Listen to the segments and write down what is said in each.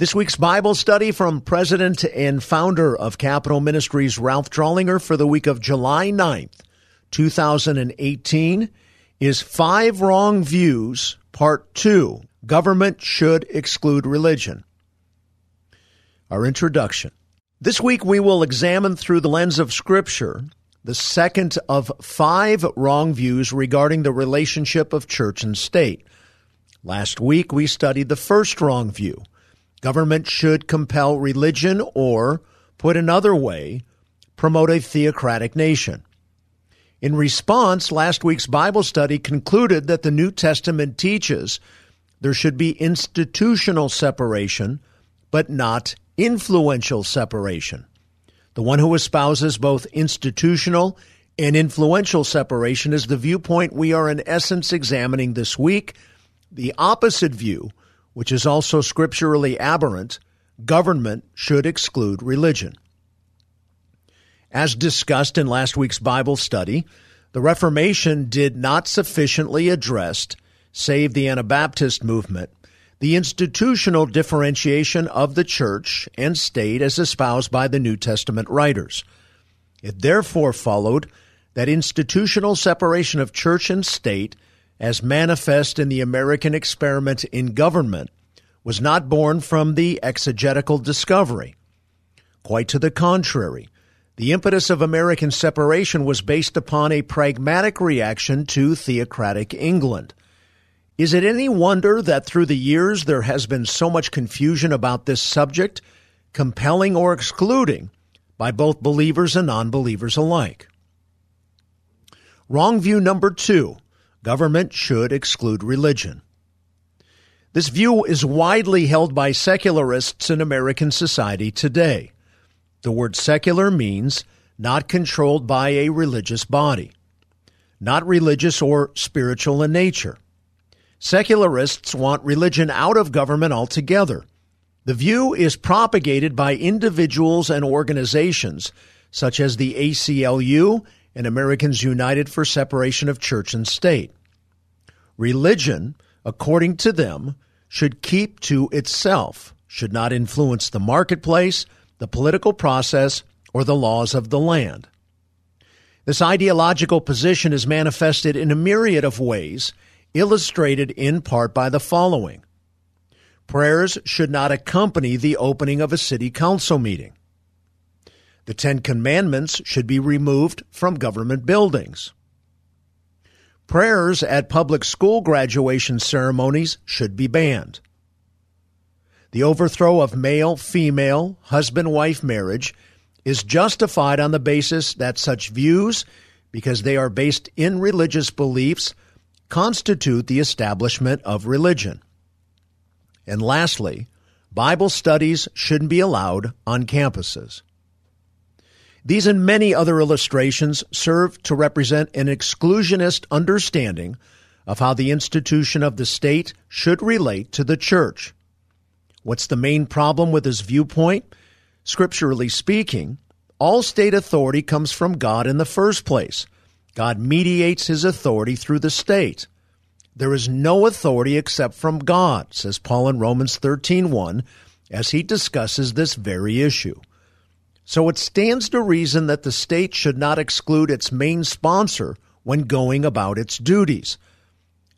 This week's Bible study from President and founder of Capitol Ministries, Ralph Drollinger, for the week of July 9th, 2018, is Five Wrong Views, Part 2 Government Should Exclude Religion. Our introduction. This week we will examine through the lens of Scripture the second of five wrong views regarding the relationship of church and state. Last week we studied the first wrong view Government should compel religion or, put another way, promote a theocratic nation. In response, last week's Bible study concluded that the New Testament teaches there should be institutional separation, but not influential separation. The one who espouses both institutional and influential separation is the viewpoint we are in essence examining this week. The opposite view which is also scripturally aberrant, government should exclude religion. As discussed in last week's Bible study, the Reformation did not sufficiently address, save the Anabaptist movement, the institutional differentiation of the church and state as espoused by the New Testament writers. It therefore followed that institutional separation of church and state as manifest in the American experiment in government, was not born from the exegetical discovery. Quite to the contrary, the impetus of American separation was based upon a pragmatic reaction to theocratic England. Is it any wonder that through the years there has been so much confusion about this subject, compelling or excluding, by both believers and non believers alike? Wrong view number two government should exclude religion. This view is widely held by secularists in American society today. The word secular means not controlled by a religious body, not religious or spiritual in nature. Secularists want religion out of government altogether. The view is propagated by individuals and organizations such as the ACLU and Americans United for Separation of Church and State. Religion, according to them, should keep to itself, should not influence the marketplace, the political process, or the laws of the land. This ideological position is manifested in a myriad of ways, illustrated in part by the following. Prayers should not accompany the opening of a city council meeting. The Ten Commandments should be removed from government buildings. Prayers at public school graduation ceremonies should be banned. The overthrow of male female, husband wife marriage is justified on the basis that such views, because they are based in religious beliefs, constitute the establishment of religion. And lastly, Bible studies shouldn't be allowed on campuses. These and many other illustrations serve to represent an exclusionist understanding of how the institution of the state should relate to the church. What's the main problem with this viewpoint? Scripturally speaking, all state authority comes from God in the first place. God mediates his authority through the state. There is no authority except from God, says Paul in Romans 13:1, as he discusses this very issue. So it stands to reason that the state should not exclude its main sponsor when going about its duties.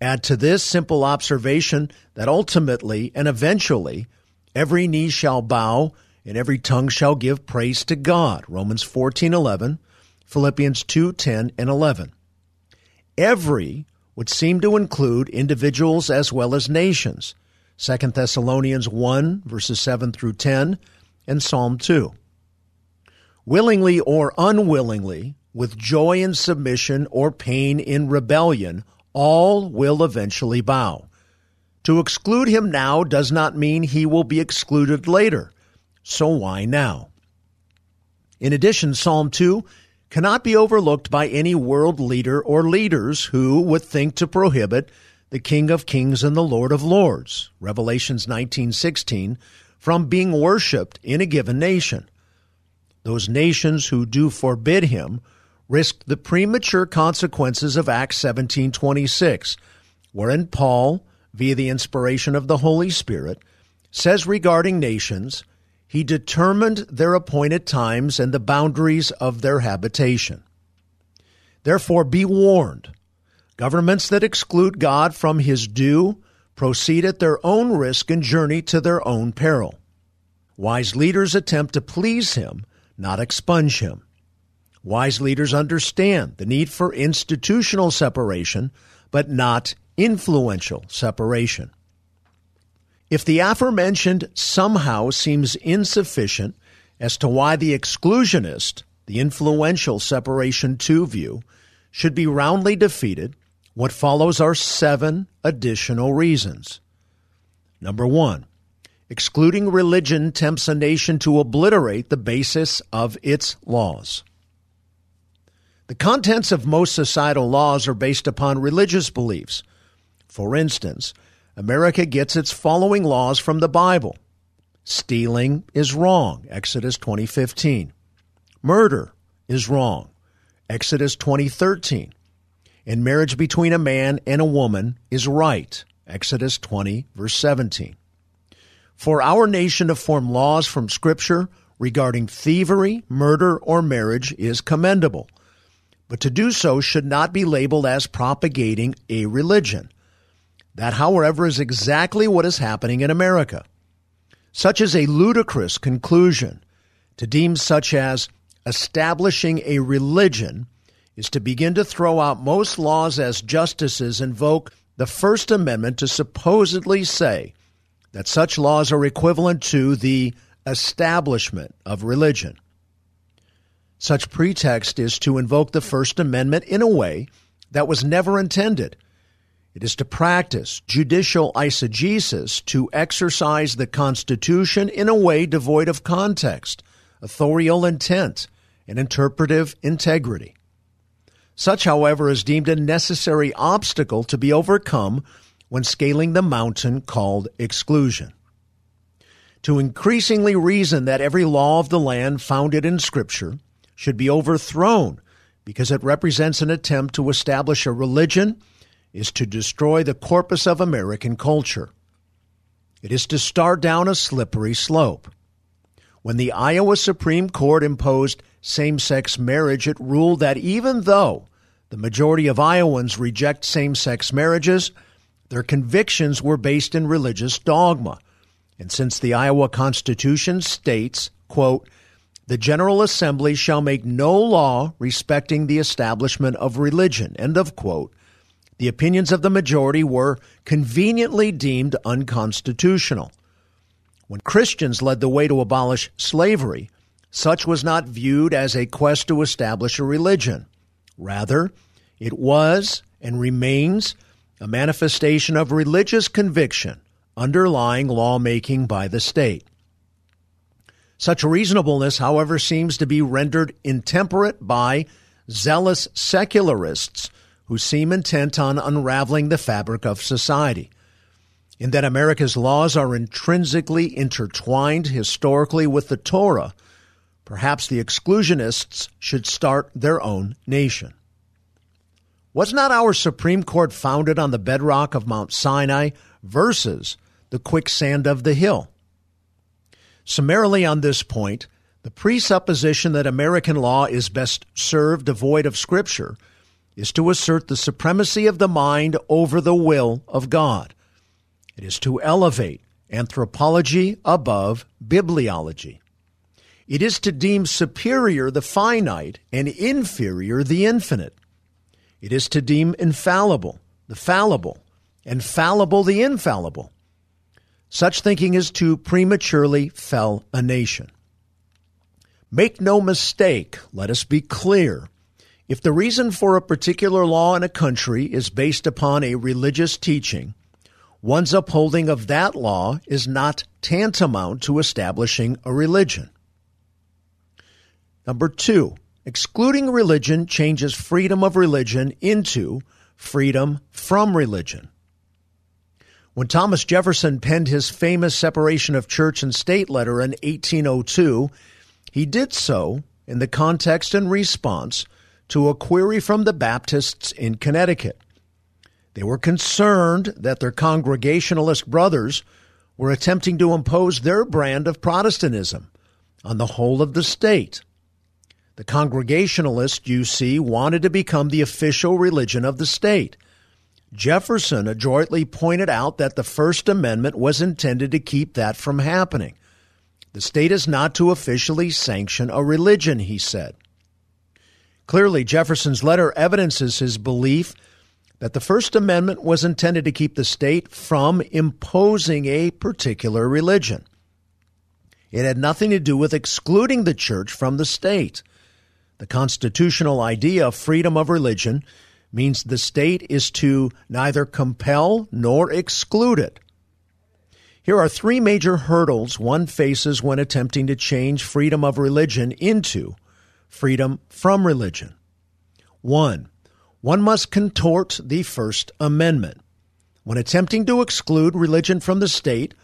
Add to this simple observation that ultimately and eventually every knee shall bow and every tongue shall give praise to God. Romans 14:11, Philippians 2:10 and 11. Every would seem to include individuals as well as nations. 2 Thessalonians 1 verses 7 through 10 and Psalm 2 willingly or unwillingly, with joy in submission or pain in rebellion, all will eventually bow. To exclude him now does not mean he will be excluded later. So why now? In addition, Psalm 2 cannot be overlooked by any world leader or leaders who would think to prohibit the King of Kings and the Lord of Lords, Revelations 19:16, from being worshiped in a given nation. Those nations who do forbid him risk the premature consequences of Acts 17:26, wherein Paul, via the inspiration of the Holy Spirit, says regarding nations, He determined their appointed times and the boundaries of their habitation. Therefore, be warned. Governments that exclude God from His due proceed at their own risk and journey to their own peril. Wise leaders attempt to please Him, not expunge Him. Wise leaders understand the need for institutional separation, but not influential separation. If the aforementioned somehow seems insufficient as to why the exclusionist, the influential separation two view, should be roundly defeated, what follows are seven additional reasons. Number one, excluding religion tempts a nation to obliterate the basis of its laws. The contents of most societal laws are based upon religious beliefs. For instance, America gets its following laws from the Bible. Stealing is wrong, Exodus 20:15. Murder is wrong, Exodus 20:13. And marriage between a man and a woman is right, Exodus 20 verse 17. For our nation to form laws from scripture regarding thievery, murder, or marriage is commendable but to do so should not be labeled as propagating a religion. That, however, is exactly what is happening in America. Such is a ludicrous conclusion. To deem such as establishing a religion is to begin to throw out most laws as justices invoke the First Amendment to supposedly say that such laws are equivalent to the establishment of religion. Such pretext is to invoke the First Amendment in a way that was never intended. It is to practice judicial eisegesis to exercise the Constitution in a way devoid of context, authorial intent, and interpretive integrity. Such, however, is deemed a necessary obstacle to be overcome when scaling the mountain called exclusion. To increasingly reason that every law of the land founded in Scripture should be overthrown because it represents an attempt to establish a religion, is to destroy the corpus of American culture. It is to start down a slippery slope. When the Iowa Supreme Court imposed same sex marriage, it ruled that even though the majority of Iowans reject same sex marriages, their convictions were based in religious dogma. And since the Iowa Constitution states, quote, the General Assembly shall make no law respecting the establishment of religion. End of quote. The opinions of the majority were conveniently deemed unconstitutional. When Christians led the way to abolish slavery, such was not viewed as a quest to establish a religion. Rather, it was and remains a manifestation of religious conviction underlying lawmaking by the state. Such reasonableness, however, seems to be rendered intemperate by zealous secularists who seem intent on unraveling the fabric of society. In that America's laws are intrinsically intertwined historically with the Torah, perhaps the exclusionists should start their own nation. Was not our Supreme Court founded on the bedrock of Mount Sinai versus the quicksand of the hill? Summarily on this point, the presupposition that American law is best served devoid of Scripture is to assert the supremacy of the mind over the will of God. It is to elevate anthropology above bibliology. It is to deem superior the finite and inferior the infinite. It is to deem infallible the fallible and fallible the infallible. Such thinking is to prematurely fell a nation. Make no mistake, let us be clear. If the reason for a particular law in a country is based upon a religious teaching, one's upholding of that law is not tantamount to establishing a religion. Number two, excluding religion changes freedom of religion into freedom from religion. When Thomas Jefferson penned his famous separation of church and state letter in 1802, he did so in the context and response to a query from the Baptists in Connecticut. They were concerned that their Congregationalist brothers were attempting to impose their brand of Protestantism on the whole of the state. The Congregationalists, you see, wanted to become the official religion of the state. Jefferson adroitly pointed out that the First Amendment was intended to keep that from happening. The state is not to officially sanction a religion, he said. Clearly, Jefferson's letter evidences his belief that the First Amendment was intended to keep the state from imposing a particular religion. It had nothing to do with excluding the church from the state. The constitutional idea of freedom of religion means the state is to neither compel nor exclude it. Here are three major hurdles one faces when attempting to change freedom of religion into freedom from religion. One, one must contort the First Amendment. When attempting to exclude religion from the state,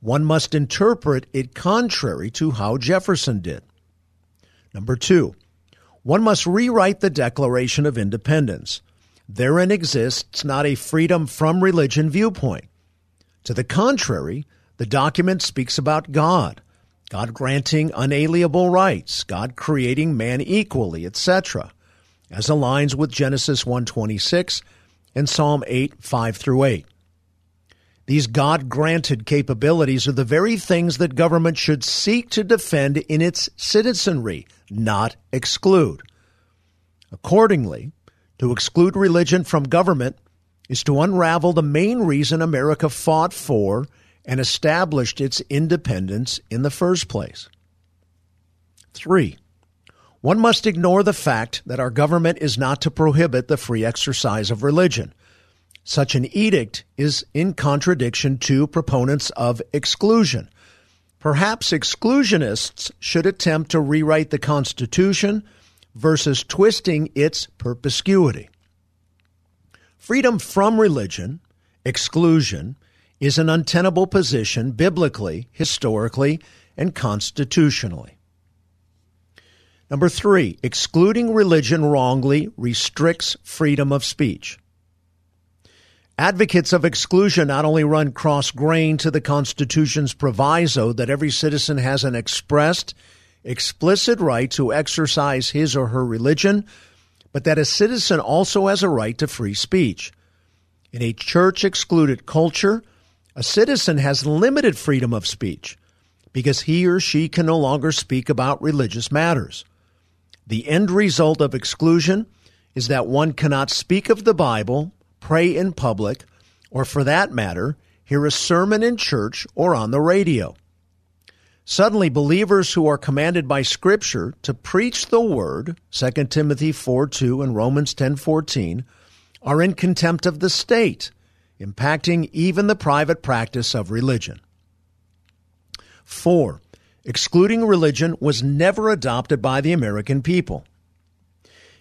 one must interpret it contrary to how Jefferson did. Number two, one must rewrite the Declaration of Independence. Therein exists not a freedom from religion viewpoint. To the contrary, the document speaks about God, God granting unalienable rights, God creating man equally, etc., as aligns with Genesis 1:26 and Psalm 8 5 through 8. These God granted capabilities are the very things that government should seek to defend in its citizenry, not exclude. Accordingly, to exclude religion from government is to unravel the main reason America fought for and established its independence in the first place. Three, one must ignore the fact that our government is not to prohibit the free exercise of religion. Such an edict is in contradiction to proponents of exclusion. Perhaps exclusionists should attempt to rewrite the Constitution versus twisting its perspicuity. Freedom from religion, exclusion, is an untenable position biblically, historically, and constitutionally. Number three, excluding religion wrongly restricts freedom of speech. Advocates of exclusion not only run cross grain to the Constitution's proviso that every citizen has an expressed, explicit right to exercise his or her religion, but that a citizen also has a right to free speech. In a church excluded culture, a citizen has limited freedom of speech because he or she can no longer speak about religious matters. The end result of exclusion is that one cannot speak of the Bible pray in public, or for that matter, hear a sermon in church or on the radio. Suddenly, believers who are commanded by Scripture to preach the word, 2 Timothy 4 2 and Romans ten ten fourteen, are in contempt of the state, impacting even the private practice of religion. 4. Excluding religion was never adopted by the American people.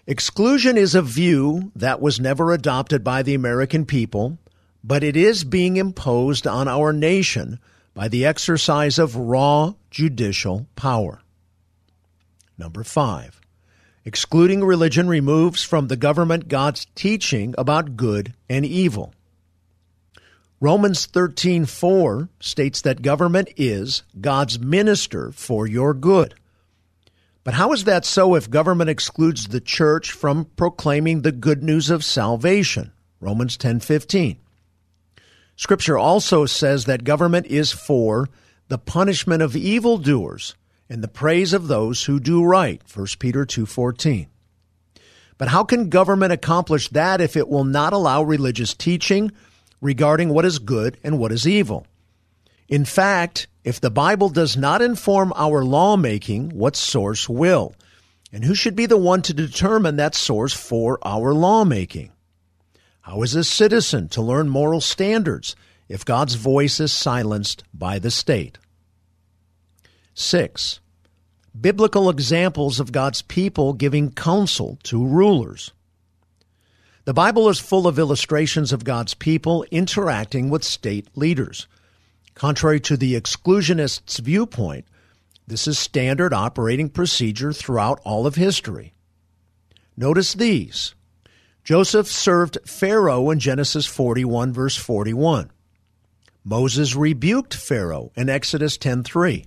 Exclusion is a view that was never adopted by the American people, but it is being imposed on our nation by the exercise of raw judicial power. Number five, excluding religion removes from the government God's teaching about good and evil. Romans 13:4 states that government is God's minister for your good. But how is that so if government excludes the church from proclaiming the good news of salvation? Romans 10:15. Scripture also says that government is for the punishment of evildoers and the praise of those who do right. 1 Peter 2:14. But how can government accomplish that if it will not allow religious teaching regarding what is good and what is evil? In fact, if the Bible does not inform our lawmaking, what source will? And who should be the one to determine that source for our lawmaking? How is a citizen to learn moral standards if God's voice is silenced by the state? 6. Biblical examples of God's people giving counsel to rulers. The Bible is full of illustrations of God's people interacting with state leaders. Contrary to the exclusionists' viewpoint, this is standard operating procedure throughout all of history. Notice these. Joseph served Pharaoh in Genesis 41, verse 41. Moses rebuked Pharaoh in Exodus 10:3.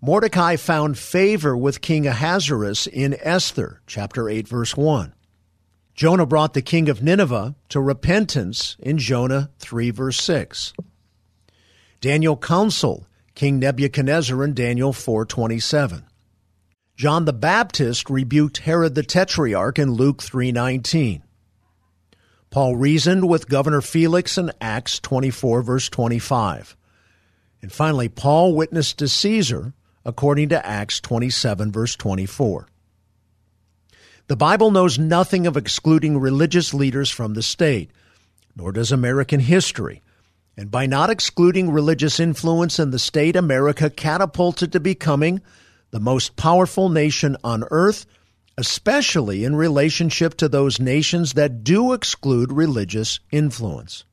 Mordecai found favor with King Ahasuerus in Esther chapter 8 verse 1. Jonah brought the king of Nineveh to repentance in Jonah 3 verse 6. Daniel counseled King Nebuchadnezzar in Daniel 4:27. John the Baptist rebuked Herod the Tetrarch in Luke 3:19. Paul reasoned with Governor Felix in Acts 24 verse 25. And finally Paul witnessed to Caesar according to Acts 27 verse 24. The Bible knows nothing of excluding religious leaders from the state, nor does American history. And by not excluding religious influence in the state, America catapulted to becoming the most powerful nation on earth, especially in relationship to those nations that do exclude religious influence.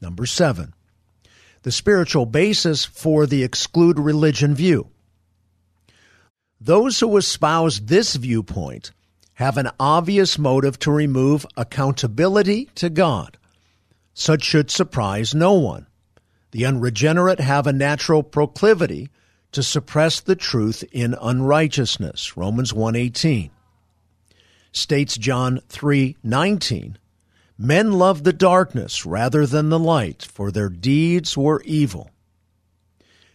Number seven, the spiritual basis for the exclude religion view. Those who espouse this viewpoint have an obvious motive to remove accountability to God such should surprise no one. The unregenerate have a natural proclivity to suppress the truth in unrighteousness. Romans 1:18. States John 3:19. Men love the darkness rather than the light, for their deeds were evil.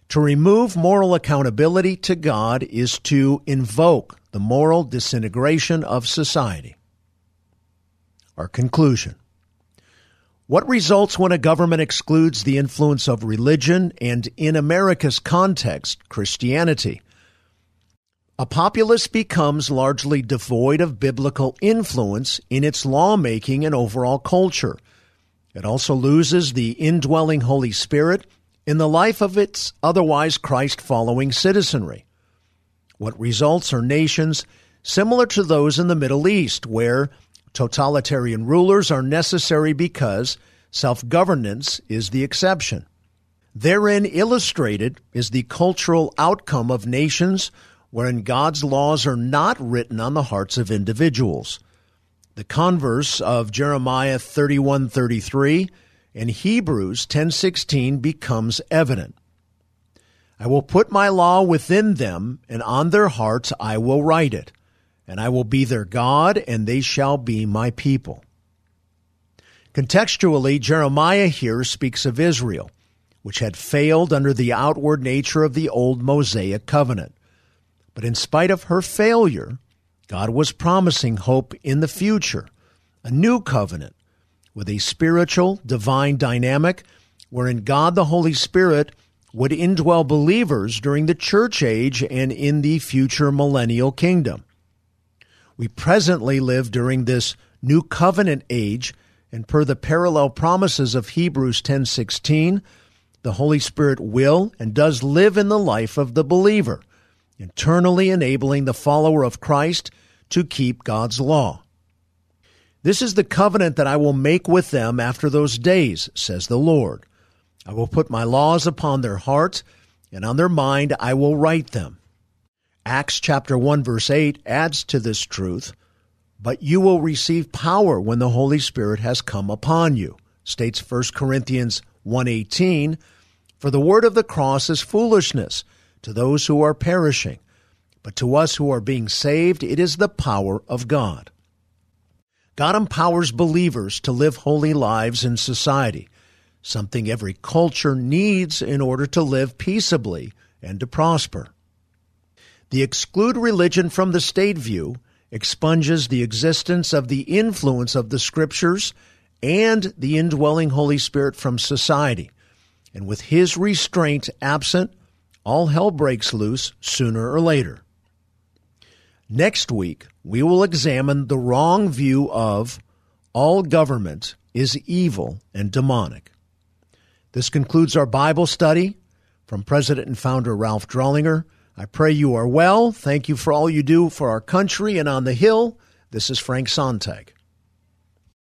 To remove moral accountability to God is to invoke the moral disintegration of society. Our conclusion. What results when a government excludes the influence of religion and, in America's context, Christianity? A populace becomes largely devoid of biblical influence in its lawmaking and overall culture. It also loses the indwelling Holy Spirit in the life of its otherwise Christ following citizenry. What results are nations similar to those in the Middle East, where Totalitarian rulers are necessary because self governance is the exception. Therein illustrated is the cultural outcome of nations wherein God's laws are not written on the hearts of individuals. The converse of Jeremiah 31:33 and Hebrews 10:16 becomes evident. I will put my law within them and on their hearts I will write it and I will be their God, and they shall be my people. Contextually, Jeremiah here speaks of Israel, which had failed under the outward nature of the old Mosaic covenant. But in spite of her failure, God was promising hope in the future, a new covenant with a spiritual, divine dynamic wherein God the Holy Spirit would indwell believers during the church age and in the future millennial kingdom. We presently live during this new covenant age, and per the parallel promises of Hebrews 10:16, the Holy Spirit will and does live in the life of the believer, internally enabling the follower of Christ to keep God's law. This is the covenant that I will make with them after those days, says the Lord. I will put my laws upon their heart, and on their mind I will write them. Acts chapter 1 verse 8 adds to this truth, but you will receive power when the Holy Spirit has come upon you. States 1 Corinthians 1:18, for the word of the cross is foolishness to those who are perishing, but to us who are being saved it is the power of God. God empowers believers to live holy lives in society, something every culture needs in order to live peaceably and to prosper. The exclude religion from the state view expunges the existence of the influence of the scriptures and the indwelling Holy Spirit from society. And with his restraint absent, all hell breaks loose sooner or later. Next week, we will examine the wrong view of all government is evil and demonic. This concludes our Bible study from President and founder Ralph Drollinger. I pray you are well. Thank you for all you do for our country and on the Hill. This is Frank Sontag.